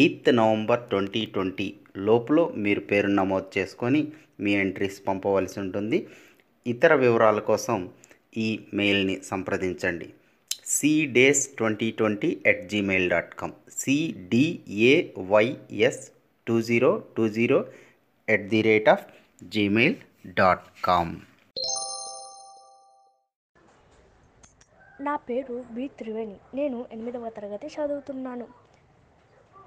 Eighth November twenty twenty లోపల మీరు పేరు నమోదు చేసుకొని మీ ఎంట్రీస్ పంపవలసి ఉంటుంది. ఇతర వివరాల కోసం ఈ మెయిల్ని సంప్రదించండి. Cdays twenty twenty at Gmail dot com C D A Y S two zero two zero at the rate of Gmail dot com నా పేరు బి త్రివేణి. నేను ఎనిమిదవ తరగతి చదువుతున్నాను.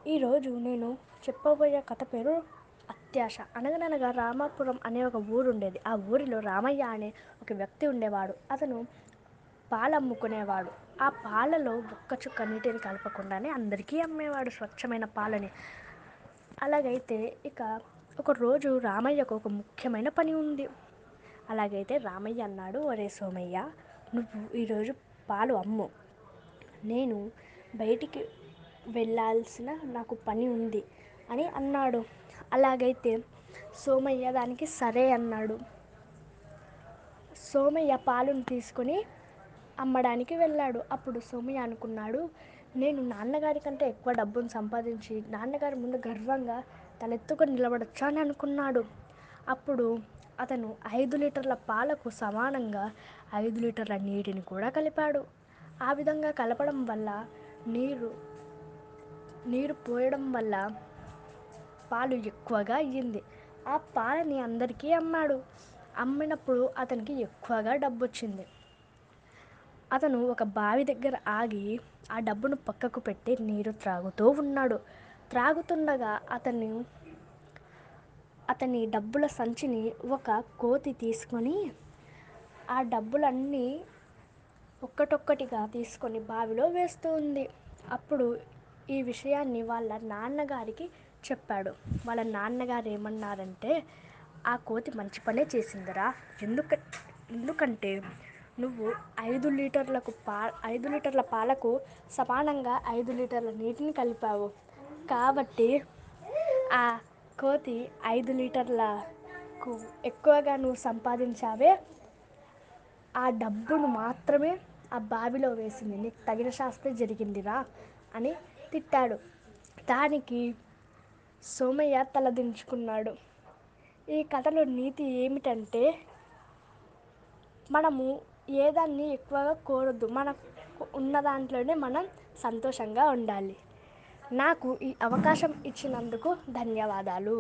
ఈరోజు నేను చెప్పబోయే కథ పేరు అత్యాశ. అనగనగా రామాపురం అనే ఒక ఊరు ఉండేది ఆ ఊరిలో రామయ్య అనే ఒక వ్యక్తి ఉండేవాడు. అతను పాలు అమ్ముకునేవాడు. ఆ పాలలో ఒక్క చుక్క నీటిని కలపకుండానే అందరికీ అమ్మేవాడు స్వచ్ఛమైన పాలని. అలాగైతే ఇక ఒక రోజు రామయ్యకు ఒక ముఖ్యమైన పని ఉంది. అలాగైతే రామయ్య అన్నాడు ఒరే సోమయ్య నువ్వు ఈరోజు పాలు అమ్ము. నేను బయటికి వెళ్ళాల్సిన నాకు పని ఉంది అని అన్నాడు. అలాగైతే సోమయ్య దానికి సరే అన్నాడు. సోమయ్య పాలును తీసుకొని అమ్మడానికి వెళ్ళాడు. అప్పుడు సోమయ్య అనుకున్నాడు నేను నాన్నగారి కంటే ఎక్కువ డబ్బును సంపాదించి నాన్నగారి ముందు గర్వంగా తలెత్తుకొని నిలబడొచ్చా అని అనుకున్నాడు. అప్పుడు అతను ఐదు లీటర్ల పాలకు సమానంగా ఐదు లీటర్ల నీటిని కూడా కలిపాడు. ఆ విధంగా కలపడం వల్ల నీరు నీరు పోయడం వల్ల పాలు ఎక్కువగా అయ్యింది. ఆ పాలని అందరికీ అమ్మాడు. అమ్మినప్పుడు అతనికి ఎక్కువగా డబ్బు వచ్చింది అతను ఒక బావి దగ్గర ఆగి ఆ డబ్బును పక్కకు పెట్టి నీరు త్రాగుతూ ఉన్నాడు. త్రాగుతుండగా అతను అతని డబ్బుల సంచిని ఒక కోతి తీసుకొని ఆ డబ్బులన్నీ ఒక్కటొక్కటిగా తీసుకొని బావిలో వేస్తూ ఉంది. అప్పుడు ఈ విషయాన్ని వాళ్ళ నాన్నగారికి చెప్పాడు. వాళ్ళ నాన్నగారు ఏమన్నారంటే ఆ కోతి మంచి పనే చేసిందిరా. ఎందుక ఎందుకంటే నువ్వు ఐదు లీటర్లకు పా ఐదు లీటర్ల పాలకు సమానంగా ఐదు లీటర్ల నీటిని కలిపావు. కాబట్టి ఆ కోతి ఐదు లీటర్లకు ఎక్కువగా నువ్వు సంపాదించావే. ఆ డబ్బును మాత్రమే ఆ బావిలో వేసింది. నీకు తగిన శాస్త్రం జరిగిందిరా అని తిట్టాడు. దానికి సోమయ్య తలదించుకున్నాడు ఈ కథలో నీతి ఏమిటంటే మనము ఏదాన్ని ఎక్కువగా కోరద్దు. మనకు ఉన్న దాంట్లోనే మనం సంతోషంగా ఉండాలి. నాకు ఈ అవకాశం ఇచ్చినందుకు ధన్యవాదాలు.